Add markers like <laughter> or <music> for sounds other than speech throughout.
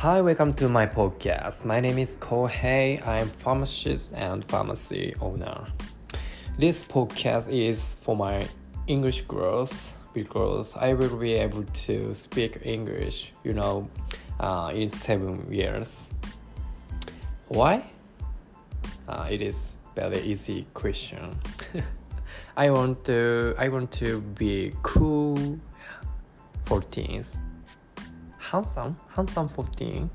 Hi, welcome to my podcast. My name is Kohei. I'm pharmacist and pharmacy owner. This podcast is for my English girls because I will be able to speak English, you know, uh, in seven years. Why? Uh, it is very easy question. <laughs> I want to I want to be cool 14s handsome handsome 14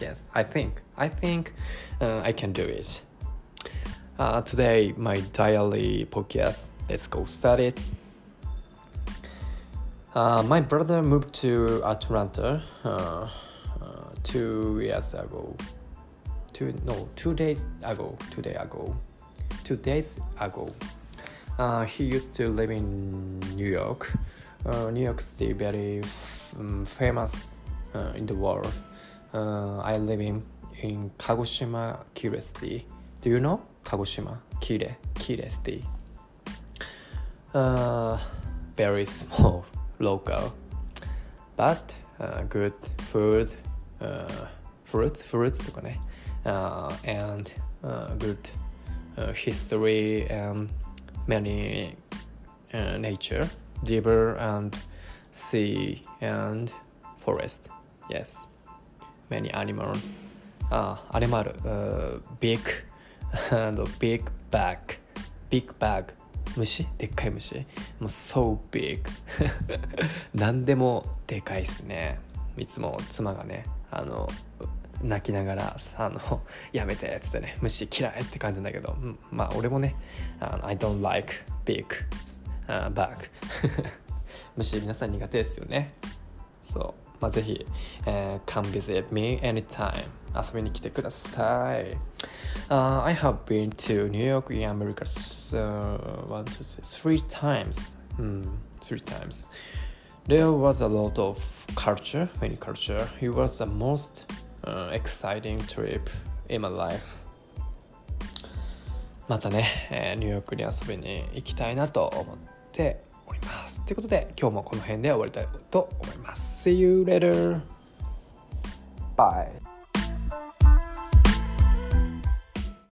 yes i think i think uh, i can do it. Uh, today my daily podcast let's go start it. Uh, my brother moved to atlanta uh, uh, two years ago. Two no two days ago two days ago. Two days ago. Uh, he used to live in new york. New york city very um, famous uh, in the world. Uh, I live in, in Kagoshima Kire City. Do you know Kagoshima Kire Kire City? Uh, very small <laughs> local, but uh, good food, uh, fruits fruits とかね、uh, and uh, good uh, history and many uh, nature, river and sea and forest. Yes, many animals. Uh, animal, uh, big. <laughs> And big bag, big bag. 虫でっかい虫もう so big. <laughs> 何でもでかいっすね。いつも妻がねあの泣きながらあのやめてっつってね虫嫌いって感じなんだけど、うん、まあ俺もねあの I don't like big、uh, bag. <laughs> 虫皆さん苦手ですよね。そうまあ、ぜひ、えー、come visit me anytime 遊びに来てください。Uh, I have been to New York in America uh, one, two, three, three times. Mm, three times. There was a lot of culture, many culture. It was the most uh, exciting trip in my life. またね、えー、ニューヨークに遊びに行きたいなと思っております。 ということで今日もこの辺で終わりたいと思います。See you later! Bye!